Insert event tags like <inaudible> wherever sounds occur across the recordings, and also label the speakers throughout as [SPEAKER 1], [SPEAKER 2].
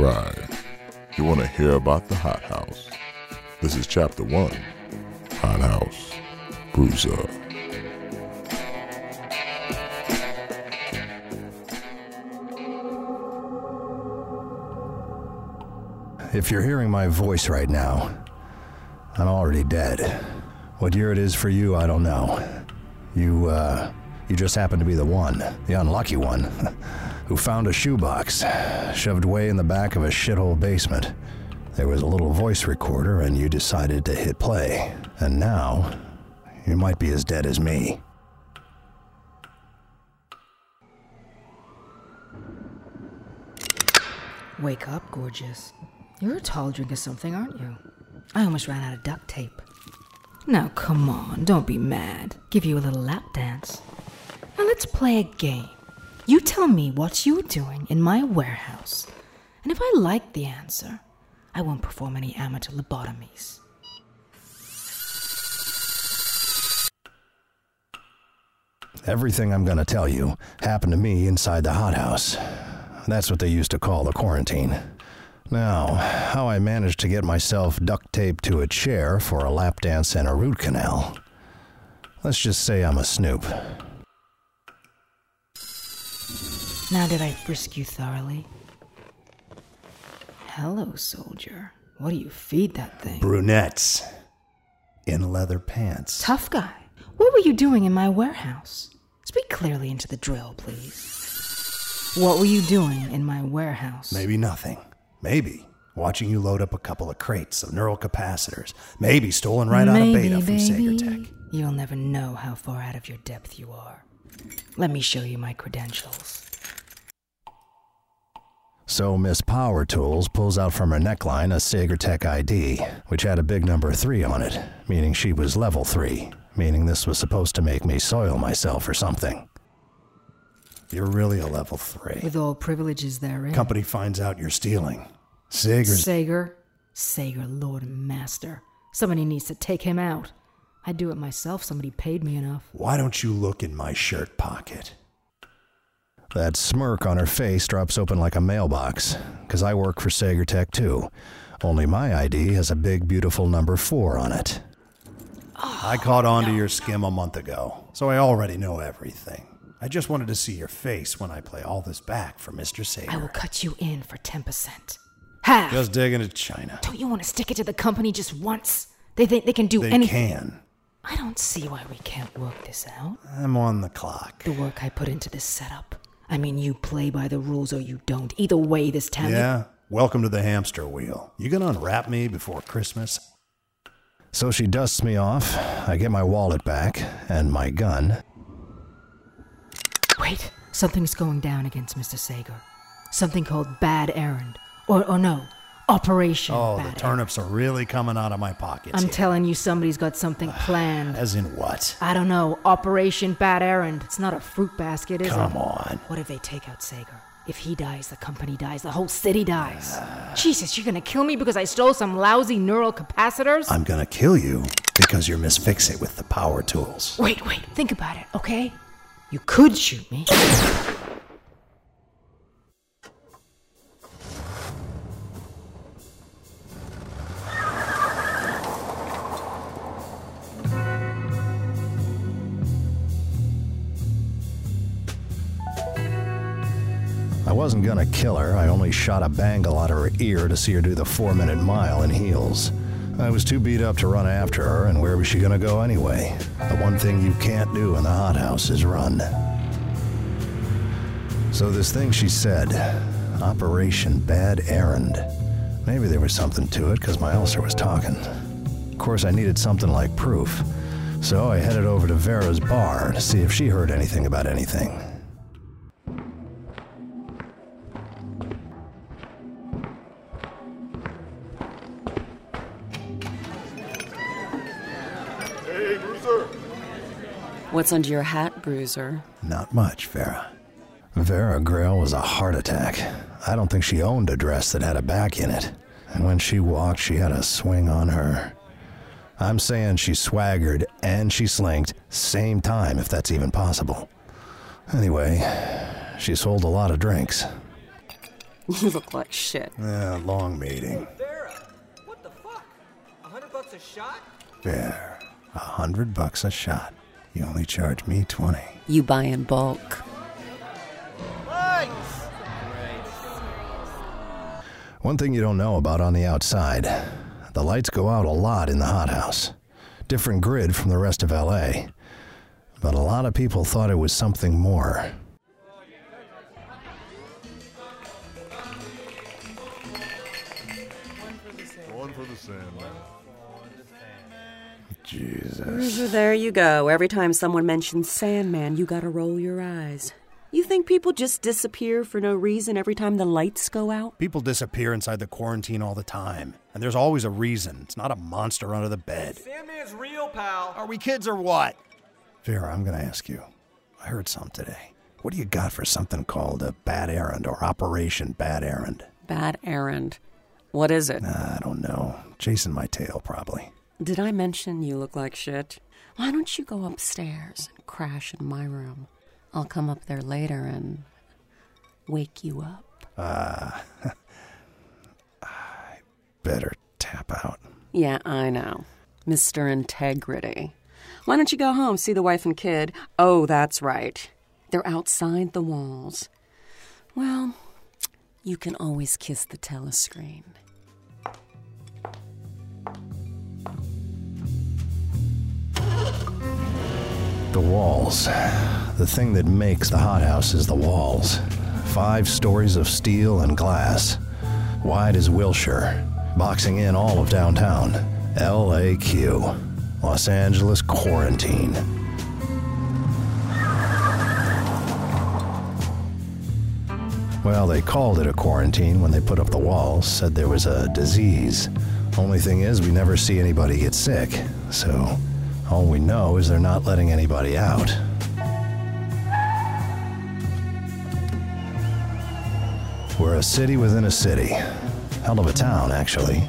[SPEAKER 1] You want to hear about the Hot House? This is Chapter 1 Hot House Bruiser.
[SPEAKER 2] If you're hearing my voice right now, I'm already dead. What year it is for you, I don't know. You, uh, you just happen to be the one, the unlucky one, <laughs> who found a shoebox shoved way in the back of a shithole basement. There was a little voice recorder, and you decided to hit play. And now, you might be as dead as me.
[SPEAKER 3] Wake up, gorgeous. You're a tall drink of something, aren't you? I almost ran out of duct tape. Now, come on, don't be mad. Give you a little lap dance. Now, let's play a game. You tell me what you're doing in my warehouse, and if I like the answer, I won't perform any amateur lobotomies.
[SPEAKER 2] Everything I'm gonna tell you happened to me inside the hothouse. That's what they used to call the quarantine. Now, how I managed to get myself duct taped to a chair for a lap dance and a root canal. Let's just say I'm a snoop.
[SPEAKER 3] Now, did I frisk you thoroughly? Hello, soldier. What do you feed that thing?
[SPEAKER 2] Brunettes. In leather pants.
[SPEAKER 3] Tough guy. What were you doing in my warehouse? Speak clearly into the drill, please. What were you doing in my warehouse?
[SPEAKER 2] Maybe nothing. Maybe watching you load up a couple of crates of neural capacitors. Maybe stolen right out of beta from
[SPEAKER 3] baby.
[SPEAKER 2] SaegerTech.
[SPEAKER 3] You'll never know how far out of your depth you are. Let me show you my credentials.
[SPEAKER 2] So Miss Power Tools pulls out from her neckline a SaegerTech ID, which had a big number 3 on it, meaning she was level 3, meaning this was supposed to make me soil myself or something. You're really a level 3.
[SPEAKER 3] With all privileges therein.
[SPEAKER 2] Company finds out you're stealing. Saeger's
[SPEAKER 3] Saeger. Saeger, Lord and Master. Somebody needs to take him out. I'd do it myself, somebody paid me enough.
[SPEAKER 2] Why don't you look in my shirt pocket? That smirk on her face drops open like a mailbox, 'cause I work for SaegerTech too. Only my ID has a big, beautiful number four on it. I oh, caught on to your skim a month ago, so I already know everything. I just wanted to see your face when I play all this back for Mr. Saeger.
[SPEAKER 3] I will cut you in for 10%. Half!
[SPEAKER 2] Just digging into China.
[SPEAKER 3] Don't you want to stick it to the company just once? They think they can do
[SPEAKER 2] They
[SPEAKER 3] anything.
[SPEAKER 2] They can.
[SPEAKER 3] I don't see why we can't work this out.
[SPEAKER 2] I'm on the clock.
[SPEAKER 3] The work I put into this setup. I mean, you play by the rules or you don't. Either way, this town.
[SPEAKER 2] Yeah? Welcome to the hamster wheel. You gonna unwrap me before Christmas? So she dusts me off. I get my wallet back and my gun.
[SPEAKER 3] Wait, something's going down against Mr. Saeger. Something called Bad Errand. Or, or no, Operation
[SPEAKER 2] Oh, the turnips are really coming out of my pockets.
[SPEAKER 3] I'm
[SPEAKER 2] here.
[SPEAKER 3] telling you, somebody's got something <sighs> planned.
[SPEAKER 2] As in what?
[SPEAKER 3] I don't know. Operation Bad Errand. It's not a fruit basket, is
[SPEAKER 2] Come
[SPEAKER 3] it?
[SPEAKER 2] Come on.
[SPEAKER 3] What if they take out Saeger? If he dies, the company dies, the whole city dies. <sighs> Jesus, you're gonna kill me because I stole some lousy neural capacitors?
[SPEAKER 2] I'm gonna kill you because you're Miss Fix It with the power tools.
[SPEAKER 3] Wait, wait, think about it, okay? You could shoot me.
[SPEAKER 2] Wasn't gonna kill her, I only shot a bangle out of her ear to see her do the four minute mile in heels. I was too beat up to run after her, and where was she gonna go anyway? The one thing you can't do in the hothouse is run. So, this thing she said Operation Bad Errand. Maybe there was something to it, because my ulcer was talking. Of course, I needed something like proof. So I headed over to Vera's bar to see if she heard anything about anything.
[SPEAKER 4] What's under your hat, Bruiser?
[SPEAKER 2] Not much, Vera. Vera Grayle was a heart attack. I don't think she owned a dress that had a back in it. And when she walked, she had a swing on her. I'm saying she swaggered and she slinked same time, if that's even possible. Anyway, she sold a lot of drinks. <laughs>
[SPEAKER 4] You look like shit.
[SPEAKER 2] Yeah, long meeting.
[SPEAKER 5] Vera, what the fuck? A hundred bucks a shot?
[SPEAKER 2] Fair. A hundred bucks a shot. You only charge me twenty.
[SPEAKER 4] You buy in bulk.
[SPEAKER 2] One thing you don't know about on the outside the lights go out a lot in the hothouse. Different grid from the rest of LA. But a lot of people thought it was something more. Jesus.
[SPEAKER 4] There you go. Every time someone mentions Sandman, you gotta roll your eyes. You think people just disappear for no reason every time the lights go out?
[SPEAKER 2] People disappear inside the quarantine all the time, and there's always a reason. It's not a monster under the bed.
[SPEAKER 5] Sandman's real, pal.
[SPEAKER 2] Are we kids or what? Vera, I'm going to ask you. I heard some today. What do you got for something called a bad errand or Operation Bad Errand?
[SPEAKER 4] Bad errand. What is it?
[SPEAKER 2] I don't know. Chasing my tail, probably.
[SPEAKER 4] Did I mention you look like shit? Why don't you go upstairs and crash in my room? I'll come up there later and wake you up.
[SPEAKER 2] Uh, <laughs> I better tap out.
[SPEAKER 4] Yeah, I know. Mr. Integrity. Why don't you go home, see the wife and kid? Oh, that's right. They're outside the walls. Well, you can always kiss the telescreen.
[SPEAKER 2] The walls. The thing that makes the hothouse is the walls. Five stories of steel and glass. Wide as Wilshire. Boxing in all of downtown. LAQ. Los Angeles Quarantine. Well, they called it a quarantine when they put up the walls, said there was a disease. Only thing is, we never see anybody get sick, so all we know is they're not letting anybody out. We're a city within a city. Hell of a town, actually.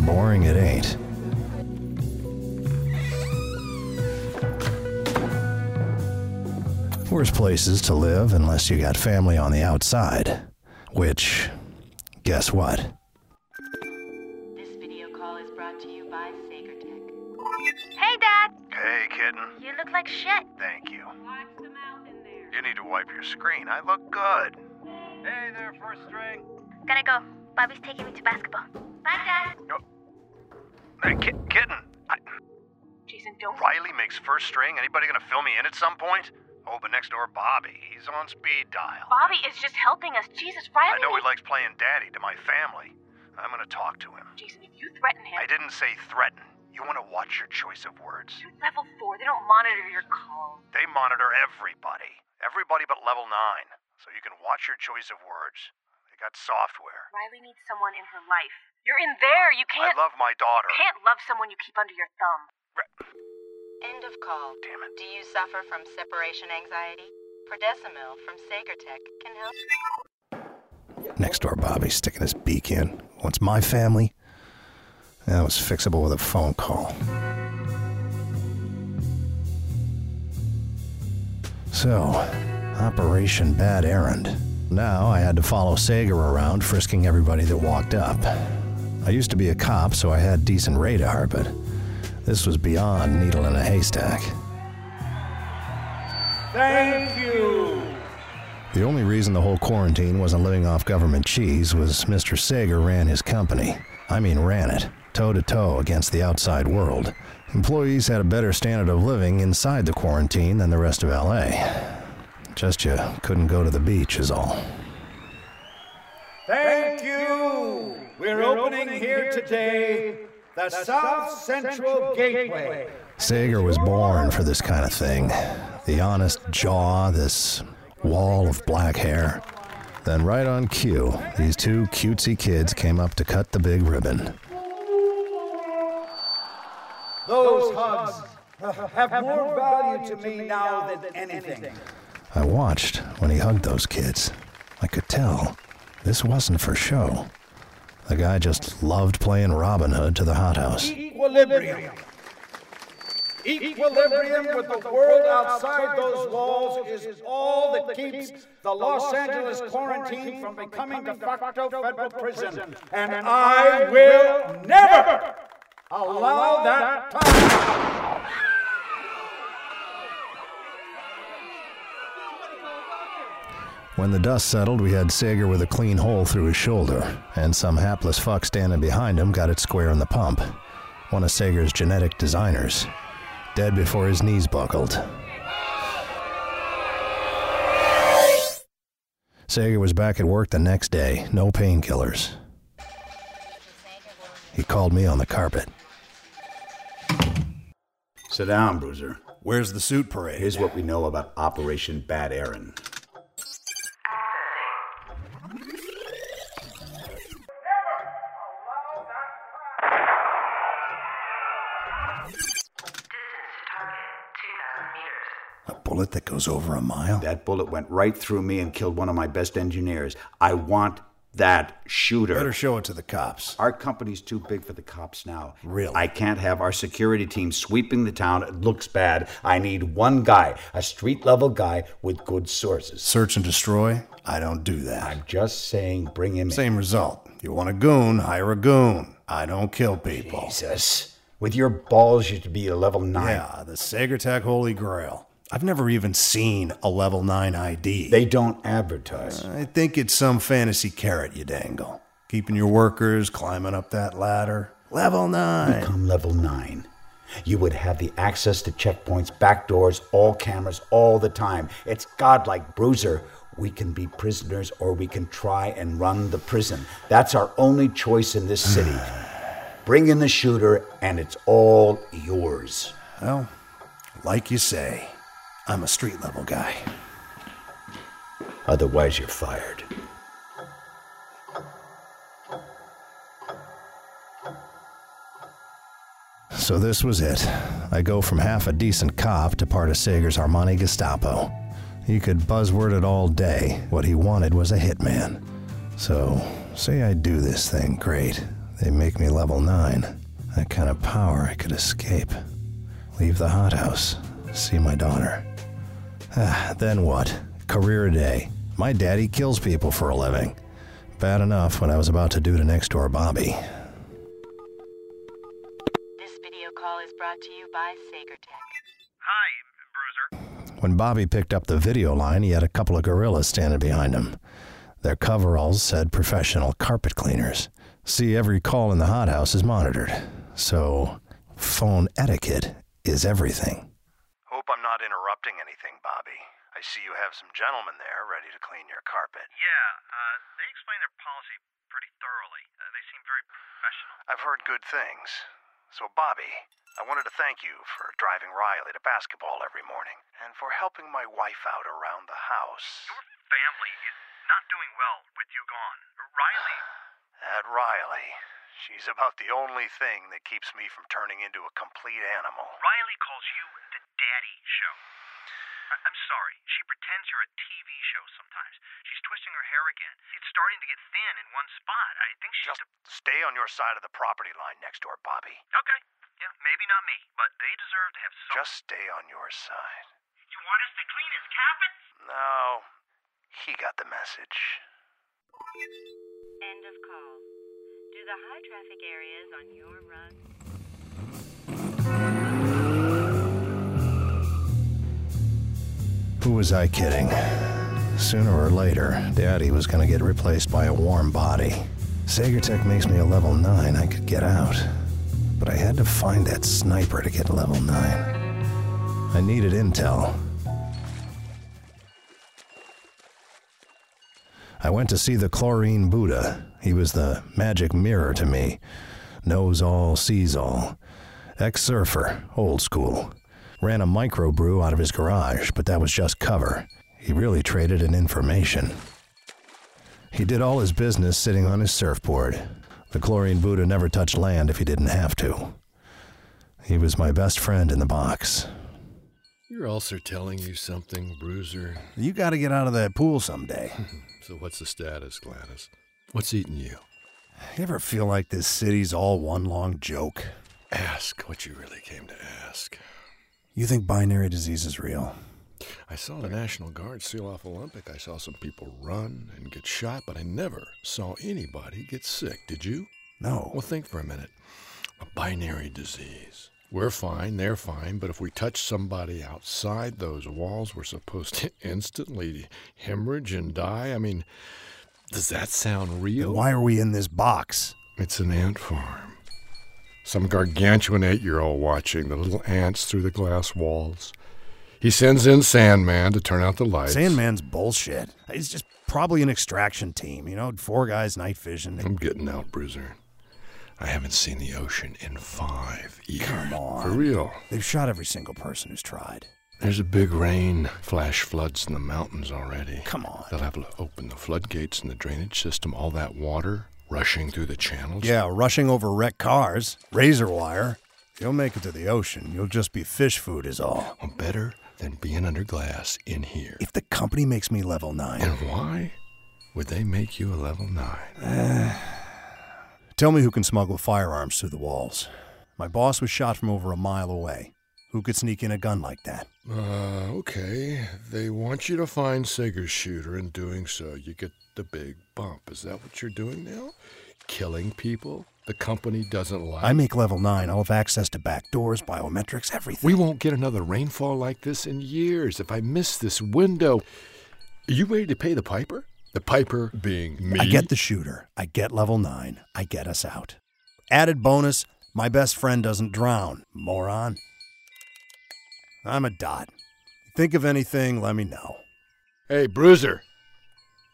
[SPEAKER 2] Boring it ain't. Worst places to live unless you got family on the outside. Which, guess what?
[SPEAKER 6] Dad!
[SPEAKER 2] Hey, kitten.
[SPEAKER 6] You look like shit.
[SPEAKER 2] Thank you.
[SPEAKER 6] Watch the mouth in there.
[SPEAKER 2] You need to wipe your screen. I look good.
[SPEAKER 5] Hey there, first string.
[SPEAKER 6] Gotta go. Bobby's taking me to basketball. Bye, Dad.
[SPEAKER 2] Hey, ki- kitten. I-
[SPEAKER 6] Jason, don't.
[SPEAKER 2] Riley makes first string. Anybody gonna fill me in at some point? Oh, but next door, Bobby. He's on speed dial.
[SPEAKER 6] Bobby is just helping us. Jesus, Riley.
[SPEAKER 2] I know he likes playing daddy to my family. I'm gonna talk to him.
[SPEAKER 6] Jason, if you threaten him.
[SPEAKER 2] I didn't say threaten. You wanna watch your choice of words.
[SPEAKER 6] You're level four. They don't monitor your calls.
[SPEAKER 2] They monitor everybody. Everybody but level 9. So you can watch your choice of words. They got software.
[SPEAKER 6] Riley needs someone in her life. You're in there. You can't.
[SPEAKER 2] I love my daughter.
[SPEAKER 6] You Can't love someone you keep under your thumb.
[SPEAKER 7] End of call.
[SPEAKER 2] Damn it.
[SPEAKER 7] Do you suffer from separation anxiety? Prodecimil from SaegerTech can help.
[SPEAKER 2] Next door, Bobby's sticking his beak in. Wants my family? That was fixable with a phone call. So, Operation Bad Errand. Now I had to follow Saeger around, frisking everybody that walked up. I used to be a cop, so I had decent radar, but this was beyond needle in a haystack.
[SPEAKER 5] Thank you.
[SPEAKER 2] The only reason the whole quarantine wasn't living off government cheese was Mr. Saeger ran his company. I mean, ran it, toe to toe against the outside world. Employees had a better standard of living inside the quarantine than the rest of LA. Just you couldn't go to the beach, is all.
[SPEAKER 8] Thank you. We're opening here today the South Central Gateway.
[SPEAKER 2] Saeger was born for this kind of thing. The honest jaw, this wall of black hair. Then, right on cue, these two cutesy kids came up to cut the big ribbon.
[SPEAKER 8] Those hugs have more value to me now than anything.
[SPEAKER 2] I watched when he hugged those kids. I could tell this wasn't for show. The guy just loved playing Robin Hood to the hothouse.
[SPEAKER 8] Equilibrium. Equilibrium with the world outside those walls is all that keeps the Los Angeles quarantine from becoming de facto federal prison. And I will never allow that to happen.
[SPEAKER 2] When the dust settled, we had Saeger with a clean hole through his shoulder, and some hapless fuck standing behind him got it square in the pump. One of Saeger's genetic designers. Dead before his knees buckled. Saeger was back at work the next day, no painkillers. He called me on the carpet.
[SPEAKER 9] Sit down, Bruiser.
[SPEAKER 2] Where's the suit parade?
[SPEAKER 9] Here's what we know about Operation Bad Aaron.
[SPEAKER 2] A bullet that goes over a mile?
[SPEAKER 9] That bullet went right through me and killed one of my best engineers. I want that shooter.
[SPEAKER 2] Better show it to the cops.
[SPEAKER 9] Our company's too big for the cops now.
[SPEAKER 2] Really?
[SPEAKER 9] I can't have our security team sweeping the town. It looks bad. I need one guy, a street level guy with good sources.
[SPEAKER 2] Search and destroy? I don't do that.
[SPEAKER 9] I'm just saying, bring him
[SPEAKER 2] Same result. You want a goon, hire a goon. I don't kill people.
[SPEAKER 9] Jesus. With your balls, you should be a level nine.
[SPEAKER 2] Yeah, the SaegerTech Holy Grail. I've never even seen a level 9 ID.
[SPEAKER 9] They don't advertise.
[SPEAKER 2] I think it's some fantasy carrot you dangle. Keeping your workers climbing up that ladder. Level 9.
[SPEAKER 9] Become level nine. You would have the access to checkpoints, back doors, all cameras, all the time. It's godlike, Bruiser. We can be prisoners or we can try and run the prison. That's our only choice in this city. <sighs> Bring in the shooter, and it's all yours.
[SPEAKER 2] Well, like you say, I'm a street level guy.
[SPEAKER 9] Otherwise, you're fired.
[SPEAKER 2] So this was it. I go from half a decent cop to part of Saeger's Armani Gestapo. He could buzzword it all day. What he wanted was a hitman. So, say I do this thing, great. They make me level 9. That kind of power I could escape. Leave the hothouse. See my daughter. Ah, then what? Career a day. My daddy kills people for a living. Bad enough when I was about to do to next door Bobby.
[SPEAKER 6] This video call is brought to you by SaegerTech.
[SPEAKER 10] Hi, Bruiser.
[SPEAKER 2] When Bobby picked up the video line, he had a couple of gorillas standing behind him. Their coveralls said professional carpet cleaners. See, every call in the hothouse is monitored. So, phone etiquette is everything. Hope I'm not interrupting anything, Bobby. I see you have some gentlemen there ready to clean your carpet.
[SPEAKER 10] Yeah, uh, they explain their policy pretty thoroughly. Uh, they seem very professional.
[SPEAKER 2] I've heard good things. So, Bobby, I wanted to thank you for driving Riley to basketball every morning and for helping my wife out around the house.
[SPEAKER 10] Your family is not doing well with you gone. Riley, <sighs>
[SPEAKER 2] At Riley, she's about the only thing that keeps me from turning into a complete animal.
[SPEAKER 10] Riley calls you the daddy show. I- I'm sorry. She pretends you're a TV show sometimes. She's twisting her hair again. It's starting to get thin in one spot. I think she's.
[SPEAKER 2] Just stay on your side of the property line next door, Bobby.
[SPEAKER 10] Okay. Yeah, maybe not me, but they deserve to have some.
[SPEAKER 2] Just stay on your side.
[SPEAKER 10] You want us to clean his carpet?
[SPEAKER 2] No, he got the message.
[SPEAKER 6] End of call. Do the high traffic areas on your run
[SPEAKER 2] Who was I kidding? Sooner or later, Daddy was to get replaced by a warm body. SaegerTech makes me a level 9, I could get out. But I had to find that sniper to get level 9. I needed intel. I went to see the chlorine Buddha. He was the magic mirror to me. Knows all, sees all. Ex surfer, old school. Ran a microbrew out of his garage, but that was just cover. He really traded in information. He did all his business sitting on his surfboard. The chlorine Buddha never touched land if he didn't have to. He was my best friend in the box.
[SPEAKER 11] Your ulcer telling you something, Bruiser?
[SPEAKER 2] You got to get out of that pool someday. <laughs>
[SPEAKER 11] So what's the status, Gladys? What's eating you?
[SPEAKER 2] You ever feel like this city's all one long joke?
[SPEAKER 11] Ask what you really came to ask.
[SPEAKER 2] You think binary disease is real?
[SPEAKER 11] I saw the National Guard seal off Olympic. I saw some people run and get shot, but I never saw anybody get sick. Did you?
[SPEAKER 2] No.
[SPEAKER 11] Well, think for a minute. A binary disease. We're fine, they're fine, but if we touch somebody outside those walls, we're supposed to <laughs> instantly hemorrhage and die. I mean, does that sound real?
[SPEAKER 2] Then why are we in this box?
[SPEAKER 11] It's an ant farm. Some gargantuan eight year old watching the little ants through the glass walls. He sends in Sandman to turn out the lights.
[SPEAKER 2] Sandman's bullshit. He's just probably an extraction team, you know, four guys, night vision.
[SPEAKER 11] I'm getting out, Bruiser. I haven't seen the ocean in five years.
[SPEAKER 2] Come on.
[SPEAKER 11] For real.
[SPEAKER 2] They've shot every single person who's tried.
[SPEAKER 11] There's a big rain, flash floods in the mountains already.
[SPEAKER 2] Come on.
[SPEAKER 11] They'll have to open the floodgates in the drainage system. All that water rushing through the channels.
[SPEAKER 2] Yeah, rushing over wrecked cars, razor wire. If You'll make it to the ocean. You'll just be fish food, is all.
[SPEAKER 11] Well, better than being under glass in here.
[SPEAKER 2] If the company makes me level nine.
[SPEAKER 11] And why would they make you a level nine? <sighs>
[SPEAKER 2] Tell me who can smuggle firearms through the walls. My boss was shot from over a mile away. Who could sneak in a gun like that?
[SPEAKER 11] Uh, okay. They want you to find Saeger's shooter. In doing so, you get the big bump. Is that what you're doing now? Killing people the company doesn't like?
[SPEAKER 2] I make level 9. I'll have access to back doors, biometrics, everything.
[SPEAKER 11] We won't get another rainfall like this in years. If I miss this window, are you ready to pay the piper? The piper being me.
[SPEAKER 2] I get the shooter. I get level 9. I get us out. Added bonus my best friend doesn't drown. Moron. I'm a dot. Think of anything, let me know.
[SPEAKER 11] Hey, Bruiser.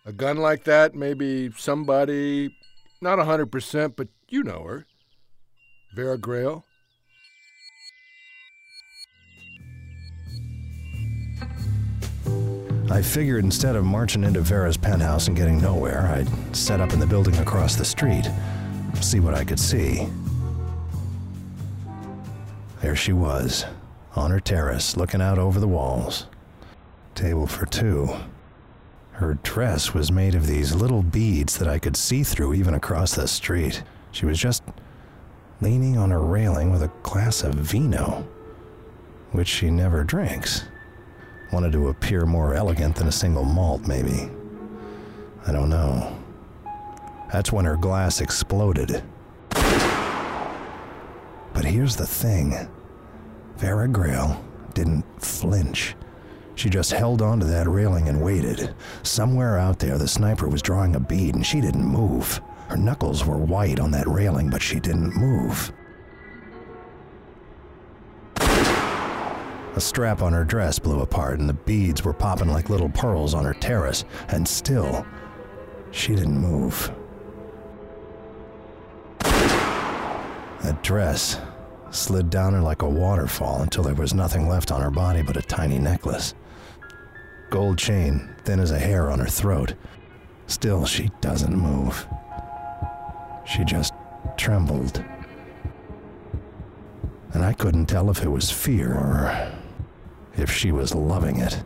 [SPEAKER 11] A gun like that, maybe somebody, not a 100%, but you know her. Vera Grayle.
[SPEAKER 2] I figured instead of marching into Vera's penthouse and getting nowhere, I'd set up in the building across the street, see what I could see. There she was, on her terrace, looking out over the walls. Table for two. Her dress was made of these little beads that I could see through even across the street. She was just leaning on a railing with a glass of vino, which she never drinks. Wanted to appear more elegant than a single malt, maybe. I don't know. That's when her glass exploded. But here's the thing Vera Grayle didn't flinch. She just held onto that railing and waited. Somewhere out there, the sniper was drawing a bead and she didn't move. Her knuckles were white on that railing, but she didn't move. A strap on her dress blew apart, and the beads were popping like little pearls on her terrace, and still, she didn't move. That dress slid down her like a waterfall until there was nothing left on her body but a tiny necklace. Gold chain, thin as a hair on her throat. Still, she doesn't move. She just trembled. And I couldn't tell if it was fear or if she was loving it.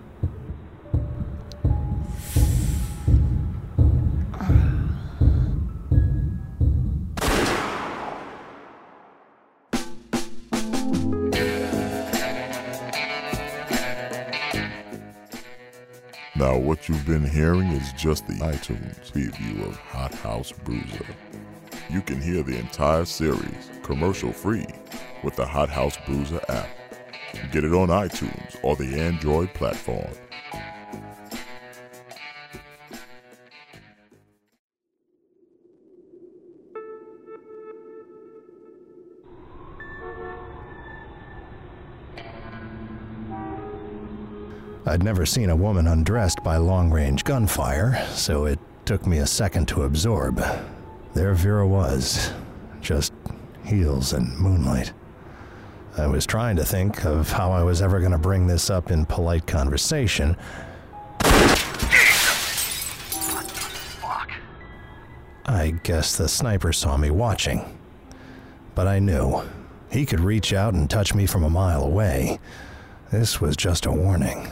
[SPEAKER 1] What you've been hearing is just the iTunes preview of Hot House Bruiser. You can hear the entire series commercial free with the Hot House Bruiser app. Get it on iTunes or the Android platform.
[SPEAKER 2] I'd never seen a woman undressed by long range gunfire, so it took me a second to absorb. There Vera was, just heels and moonlight. I was trying to think of how I was ever going to bring this up in polite conversation. I guess the sniper saw me watching. But I knew. He could reach out and touch me from a mile away. This was just a warning.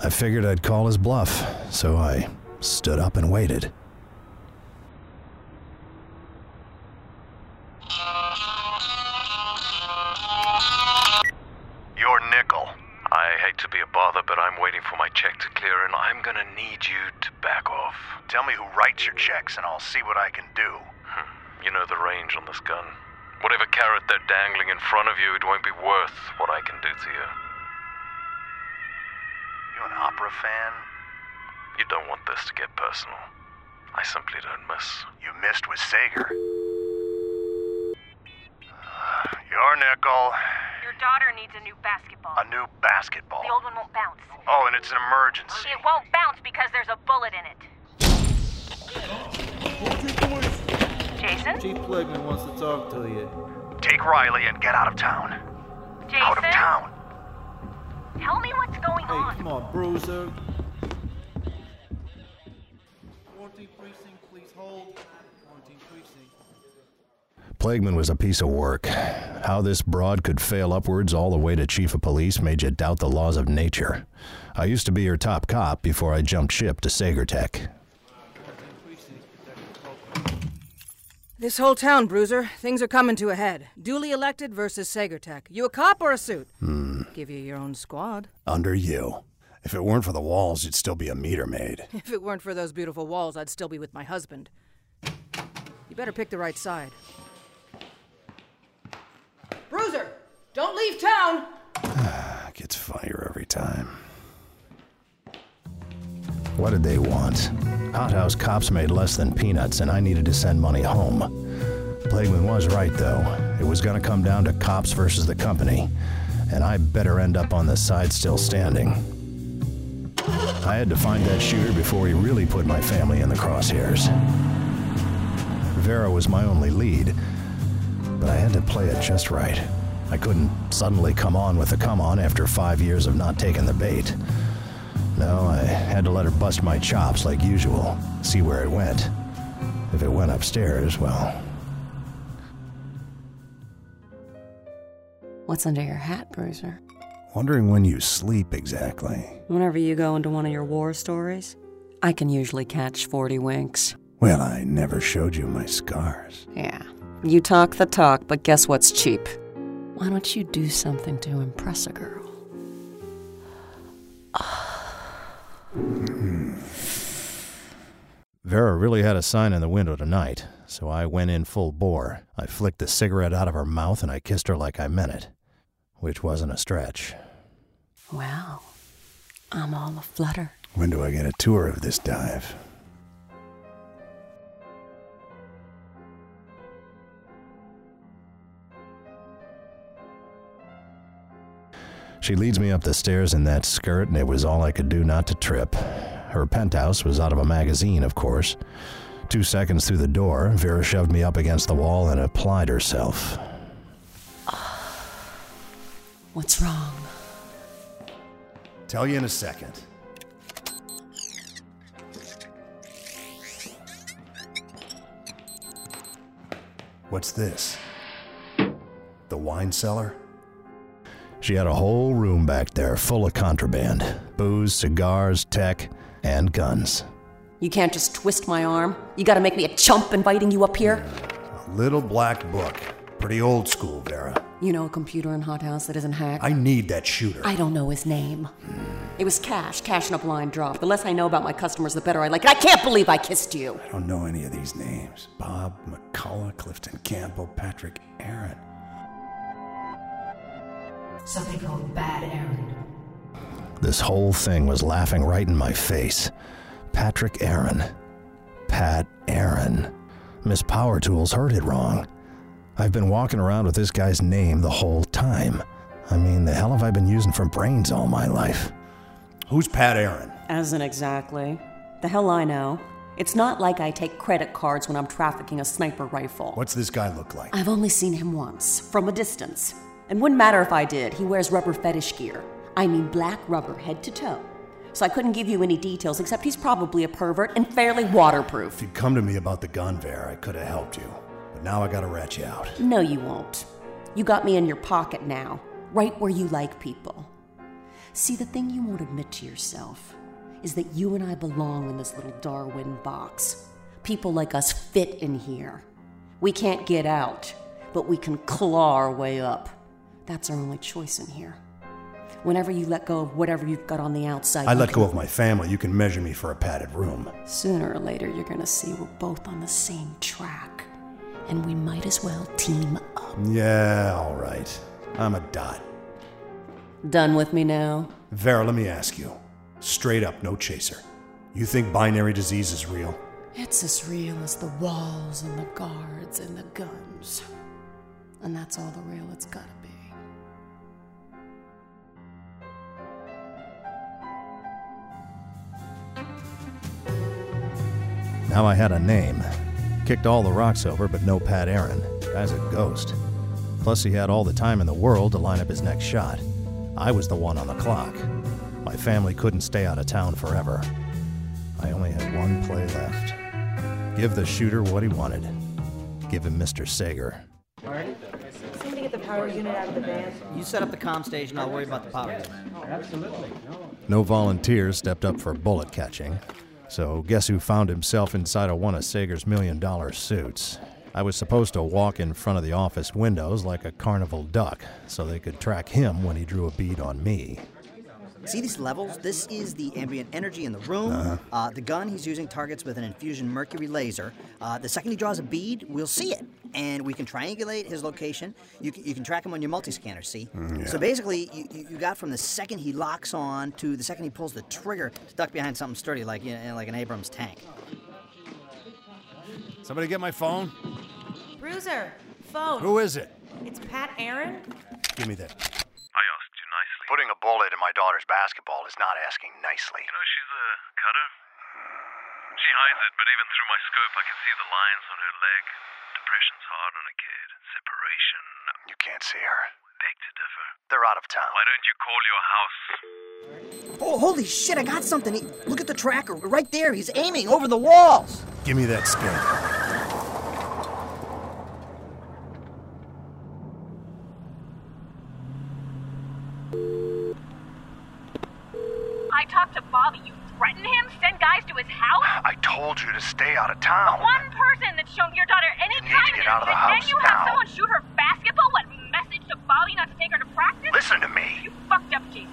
[SPEAKER 2] I figured I'd call his bluff, so I stood up and waited.
[SPEAKER 10] Your nickel.
[SPEAKER 12] nickel.
[SPEAKER 13] I hate to be a bother, but I'm waiting for my check to clear, and I'm gonna need you to back off.
[SPEAKER 12] Tell me who writes your checks, and I'll see what I can do.
[SPEAKER 13] Hmm. You know the range on this gun. Whatever carrot they're dangling in front of you, it won't be worth what I can do to you.
[SPEAKER 12] You an opera fan?
[SPEAKER 13] You don't want this to get personal. I simply don't miss.
[SPEAKER 12] You missed with Saeger. Uh, your nickel.
[SPEAKER 14] Your daughter needs a new basketball.
[SPEAKER 12] A new basketball.
[SPEAKER 14] The old one won't bounce.
[SPEAKER 12] Oh, and it's an emergency.
[SPEAKER 14] It won't bounce because there's a bullet in it. Jason?
[SPEAKER 5] Chief Pligman wants to talk to you.
[SPEAKER 12] Take Riley and get out of town.
[SPEAKER 14] Jason?
[SPEAKER 12] Out of town.
[SPEAKER 14] Tell me what's going
[SPEAKER 5] Hey,
[SPEAKER 14] on.
[SPEAKER 5] come on, Bruiser. Quarantine precinct, please hold. Quarantine precinct.
[SPEAKER 2] Plagueman was a piece of work. How this broad could fail upwards all the way to chief of police made you doubt the laws of nature. I used to be your top cop before I jumped ship to SaegerTech.
[SPEAKER 15] This whole town, Bruiser. Things are coming to a head. Duly elected versus SaegerTech. You a cop or a suit?
[SPEAKER 2] Hmm.
[SPEAKER 15] Give you your own squad.
[SPEAKER 2] Under you. If it weren't for the walls, you'd still be a meter maid. <laughs>
[SPEAKER 15] If it weren't for those beautiful walls, I'd still be with my husband. You better pick the right side. Bruiser, don't leave town! <sighs>
[SPEAKER 2] Gets fire every time. What did they want? Hothouse cops made less than peanuts, and I needed to send money home. Plagman was right, though. It was going to come down to cops versus the company, and I better end up on the side still standing. I had to find that shooter before he really put my family in the crosshairs. Vera was my only lead, but I had to play it just right. I couldn't suddenly come on with the come on after five years of not taking the bait. No, I had to let her bust my chops like usual, see where it went. If it went upstairs, well,
[SPEAKER 4] What's under your hat, Bruiser?
[SPEAKER 2] wondering when you sleep exactly.
[SPEAKER 4] Whenever you go into one of your war stories, I can usually catch 40 winks.
[SPEAKER 2] Well, I never showed you my scars.
[SPEAKER 4] Yeah. You talk the talk, but guess what's cheap? Why don't you do something to impress a girl? Ah. Mm-hmm.
[SPEAKER 2] Vera really had a sign in the window tonight, so I went in full bore. I flicked the cigarette out of her mouth and I kissed her like I meant it, which wasn't a stretch.
[SPEAKER 4] Well, I'm all aflutter.
[SPEAKER 2] When do I get a tour of this dive? She leads me up the stairs in that skirt, and it was all I could do not to trip. Her penthouse was out of a magazine, of course. Two seconds through the door, Vera shoved me up against the wall and applied herself. <sighs>
[SPEAKER 4] What's wrong?
[SPEAKER 2] Tell you in a second. What's this? The wine cellar? She had a whole room back there full of contraband booze, cigars, tech, and guns.
[SPEAKER 4] You can't just twist my arm. You gotta make me a chump inviting you up here.
[SPEAKER 2] A little black book. Pretty old school, Vera.
[SPEAKER 4] You know a computer in Hothouse that isn't hacked?
[SPEAKER 2] I need that shooter.
[SPEAKER 4] I don't know his name. It was cash, cash in a blind drop. The less I know about my customers, the better I like it. I can't believe I kissed you.
[SPEAKER 2] I don't know any of these names. Bob, McCullough, Clifton Campbell, Patrick Aaron.
[SPEAKER 3] Something called Bad Aaron.
[SPEAKER 2] This whole thing was laughing right in my face. Patrick Aaron. Pat Aaron. Miss Power Tools heard it wrong. I've been walking around with this guy's name the whole time. I mean, the hell have I been using for brains all my life? Who's Pat Aaron?
[SPEAKER 4] As in exactly. The hell I know. It's not like I take credit cards when I'm trafficking a sniper rifle.
[SPEAKER 2] What's this guy look like?
[SPEAKER 4] I've only seen him once, from a distance. And wouldn't matter if I did. He wears rubber fetish gear. I mean black rubber head to toe. So I couldn't give you any details except he's probably a pervert and fairly waterproof.
[SPEAKER 2] If you'd come to me about the gun, Vera, I could have helped you. But now I gotta rat you out.
[SPEAKER 4] No, you won't. You got me in your pocket now, right where you like people. See, the thing you won't admit to yourself is that you and I belong in this little Darwin box. People like us fit in here. We can't get out, but we can claw our way up. That's our only choice in here. Whenever you let go of whatever you've got on the outside,
[SPEAKER 2] I let go of my family. You can measure me for a padded room.
[SPEAKER 4] Sooner or later, you're gonna see we're both on the same track. And we might as well team up.
[SPEAKER 2] Yeah, all right. I'm a dot.
[SPEAKER 4] Done with me now?
[SPEAKER 2] Vera, let me ask you. Straight up, no chaser. You think binary disease is real?
[SPEAKER 4] It's as real as the walls and the guards and the guns. And that's all the real it's gotta
[SPEAKER 2] Now I had a name. Kicked all the rocks over, but no Pat Aaron. Guy's a ghost. Plus, he had all the time in the world to line up his next shot. I was the one on the clock. My family couldn't stay out of town forever. I only had one play left. Give the shooter what he wanted. Give him Mr. Saeger.
[SPEAKER 16] Seem to get the power unit out of the van.
[SPEAKER 17] You set up the comm station, I'll worry about the power.
[SPEAKER 16] Absolutely.
[SPEAKER 2] No volunteers stepped up for bullet catching. So, guess who found himself inside of one of Saeger's million dollar suits? I was supposed to walk in front of the office windows like a carnival duck so they could track him when he drew a bead on me.
[SPEAKER 17] See these levels? This is the ambient energy in the room.
[SPEAKER 2] Uh-huh.
[SPEAKER 17] Uh, the gun he's using targets with an infusion mercury laser. Uh, the second he draws a bead, we'll see it. And we can triangulate his location. You can, you can track him on your multi-scanner, see?
[SPEAKER 2] Mm, yeah.
[SPEAKER 17] So basically, you, you you got from the second he locks on to the second he pulls the trigger to duck behind something sturdy like, you know, like an Abrams tank.
[SPEAKER 2] Somebody get my phone?
[SPEAKER 16] Bruiser, phone.
[SPEAKER 2] Who is it?
[SPEAKER 16] It's Pat Aaron.
[SPEAKER 2] Give me that.
[SPEAKER 12] I asked you nicely. Putting a bullet in my daughter's basketball is not asking nicely.
[SPEAKER 13] You know she's a cutter? She hides it, but even through my scope, I can see the lines on her leg. Depression's hard on a kid. Separation.
[SPEAKER 12] You can't see her.
[SPEAKER 13] Beg to differ.
[SPEAKER 12] They're out of town.
[SPEAKER 13] Why don't you call your house?
[SPEAKER 17] Oh, holy shit, I got something. He, look at the tracker right there. He's aiming over the walls.
[SPEAKER 2] Give me that scanner.
[SPEAKER 14] I talked to Bobby. You threaten him? Send guys to his house?
[SPEAKER 12] I told you to stay out of town.
[SPEAKER 14] One person that's shown your daughter any
[SPEAKER 12] You need to get out of the
[SPEAKER 14] and
[SPEAKER 12] house
[SPEAKER 14] then you have someone shoot her basketball? What message to Bobby not to take her to practice?
[SPEAKER 12] Listen to me.
[SPEAKER 14] You fucked up, Jason.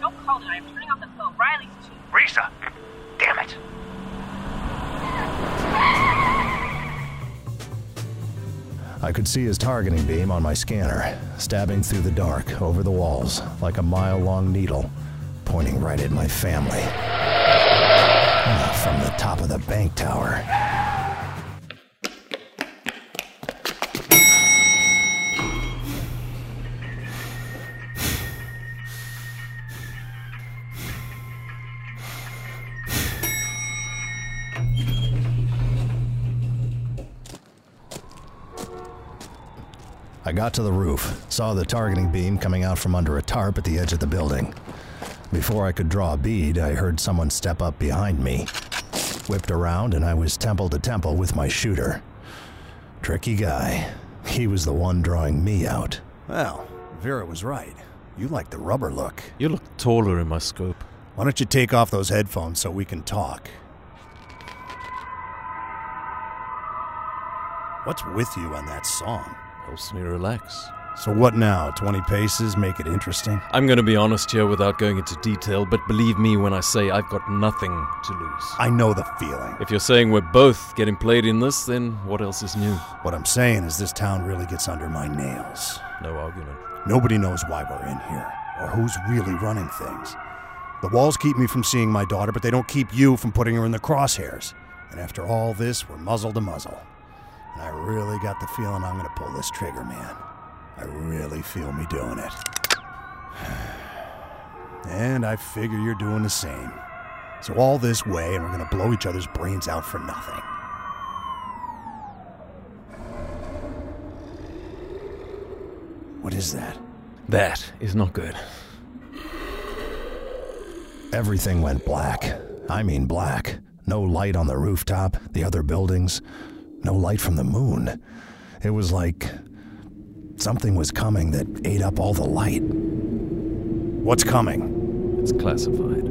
[SPEAKER 14] Don't call it. I'm turning off the phone. Riley's too.
[SPEAKER 12] Risa! Damn it!
[SPEAKER 2] I could see his targeting beam on my scanner, stabbing through the dark, over the walls, like a mile long needle, pointing right at my family. From the top of the bank tower. I got to the roof, saw the targeting beam coming out from under a tarp at the edge of the building. Before I could draw a bead, I heard someone step up behind me. Whipped around, and I was temple to temple with my shooter. Tricky guy. He was the one drawing me out. Well, Vera was right. You like the rubber look.
[SPEAKER 18] You look taller in my scope.
[SPEAKER 2] Why don't you take off those headphones so we can talk? What's with you on that song?
[SPEAKER 18] Helps me relax.
[SPEAKER 2] So what now? 20 paces make it interesting?
[SPEAKER 18] I'm going to be honest here without going into detail, but believe me when I say I've got nothing to lose.
[SPEAKER 2] I know the feeling.
[SPEAKER 18] If you're saying we're both getting played in this, then what else is new?
[SPEAKER 2] What I'm saying is this town really gets under my nails.
[SPEAKER 18] No argument.
[SPEAKER 2] Nobody knows why we're in here, or who's really running things. The walls keep me from seeing my daughter, but they don't keep you from putting her in the crosshairs. And after all this, we're muzzle to muzzle. And I really got the feeling I'm gonna pull this trigger, man. I really feel me doing it. And I figure you're doing the same. So all this way, and we're gonna blow each other's brains out for nothing. What is that?
[SPEAKER 18] That is not good.
[SPEAKER 2] Everything went black. I mean, black. No light on the rooftop, the other buildings, no light from the moon. It was like something was coming that ate up all the light. What's coming?
[SPEAKER 18] It's classified.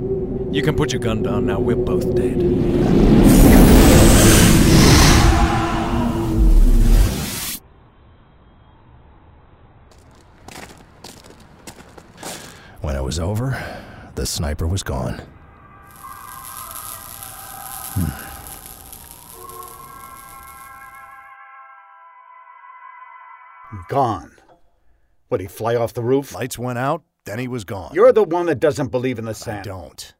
[SPEAKER 18] You can put your gun down now. We're both dead.
[SPEAKER 2] When it was over, the sniper was gone.
[SPEAKER 9] Gone. Would he fly off the roof?
[SPEAKER 2] Lights went out, then he was gone.
[SPEAKER 9] You're the one that doesn't believe in the sand.
[SPEAKER 2] I don't.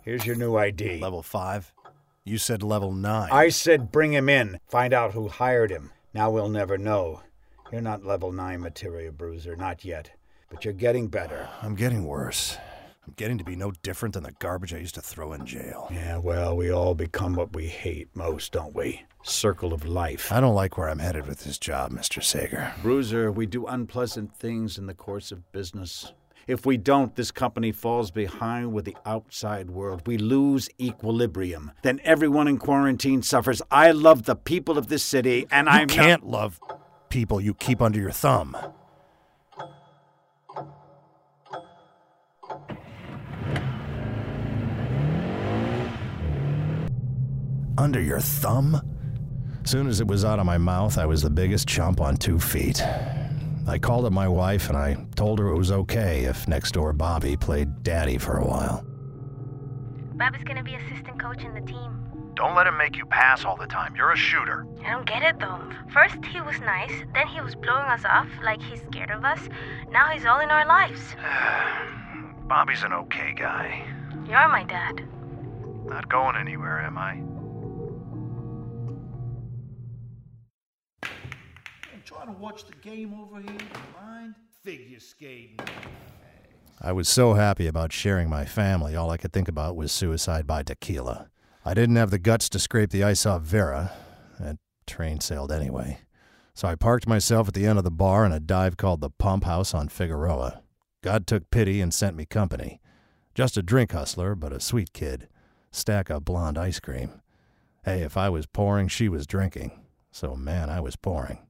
[SPEAKER 9] Here's your new ID.
[SPEAKER 2] Level 5? You said level 9.
[SPEAKER 9] I said bring him in. Find out who hired him. Now we'll never know. You're not level 9 material, Bruiser. Not yet. But you're getting better.
[SPEAKER 2] I'm getting worse. I'm getting to be no different than the garbage I used to throw in jail.
[SPEAKER 9] Yeah, well, we all become what we hate most, don't we? Circle of life.
[SPEAKER 2] I don't like where I'm headed with this job, Mr. Saeger.
[SPEAKER 9] Bruiser, we do unpleasant things in the course of business. If we don't, this company falls behind with the outside world. We lose equilibrium. Then everyone in quarantine suffers. I love the people of this city, and
[SPEAKER 2] you
[SPEAKER 9] I
[SPEAKER 2] can't love people you keep under your thumb. Under your thumb? Soon as it was out of my mouth, I was the biggest chump on two feet. I called up my wife and I told her it was okay if next door Bobby played daddy for a while.
[SPEAKER 19] Bobby's gonna be assistant coach in the team.
[SPEAKER 12] Don't let him make you pass all the time. You're a shooter.
[SPEAKER 19] I don't get it though. First he was nice, then he was blowing us off like he's scared of us. Now he's all in our lives. <sighs>
[SPEAKER 12] Bobby's an okay guy.
[SPEAKER 19] You're my dad.
[SPEAKER 12] Not going anywhere, am I?
[SPEAKER 5] Trying to watch the game over here. Mind? Figure skating.
[SPEAKER 2] I was so happy about sharing my family, all I could think about was suicide by tequila. I didn't have the guts to scrape the ice off Vera. That train sailed anyway. So I parked myself at the end of the bar in a dive called the Pump House on Figueroa. God took pity and sent me company. Just a drink hustler, but a sweet kid. Stack of blonde ice cream. Hey, if I was pouring, she was drinking. So, man, I was pouring.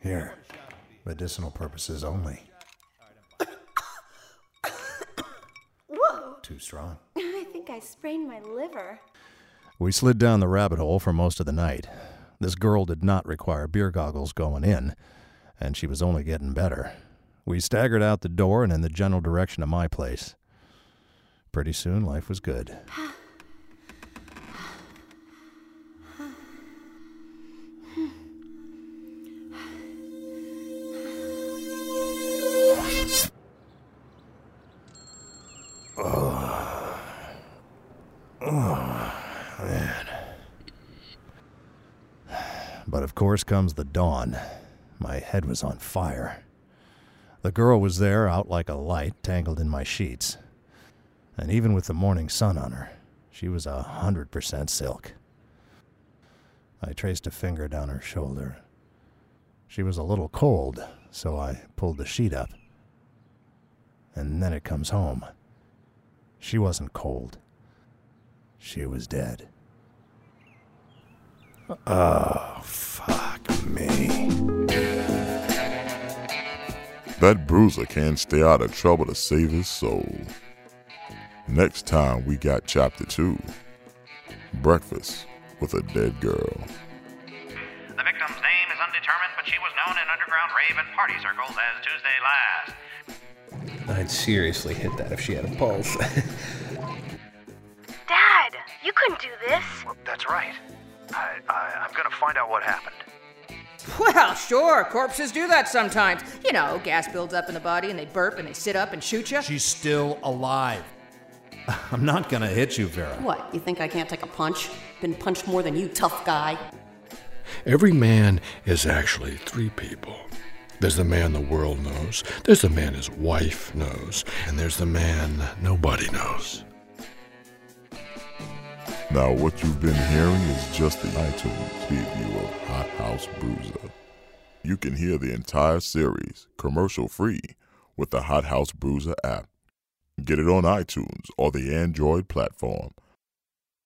[SPEAKER 2] Here. Medicinal purposes only.
[SPEAKER 20] Whoa!
[SPEAKER 2] Too strong.
[SPEAKER 20] I think I sprained my liver.
[SPEAKER 2] We slid down the rabbit hole for most of the night. This girl did not require beer goggles going in, and she was only getting better. We staggered out the door and in the general direction of my place. Pretty soon, life was good. Course comes the dawn. My head was on fire. The girl was there, out like a light, tangled in my sheets. And even with the morning sun on her, she was a hundred percent silk. I traced a finger down her shoulder. She was a little cold, so I pulled the sheet up. And then it comes home. She wasn't cold. She was dead. Oh, fuck me.
[SPEAKER 1] That bruiser can't stay out of trouble to save his soul. Next time we got chapter 2 Breakfast with a Dead Girl.
[SPEAKER 12] The victim's name is undetermined, but she was known in underground rave and party circles as Tuesday Last.
[SPEAKER 21] I'd seriously hit that if she had a pulse. <laughs>
[SPEAKER 19] Dad, you couldn't do this.
[SPEAKER 12] That's right. I, I, I'm gonna find out what happened.
[SPEAKER 15] Well, sure, corpses do that sometimes. You know, gas builds up in the body and they burp and they sit up and shoot you.
[SPEAKER 2] She's still alive. <laughs> I'm not gonna hit you, Vera.
[SPEAKER 4] What, you think I can't take a punch? Been punched more than you, tough guy.
[SPEAKER 11] Every man is actually three people. There's the man the world knows, there's the man his wife knows, and there's the man nobody knows.
[SPEAKER 1] Now, what you've been hearing is just the iTunes preview of Hot House Bruiser. You can hear the entire series commercial free with the Hothouse Bruiser app. Get it on iTunes or the Android platform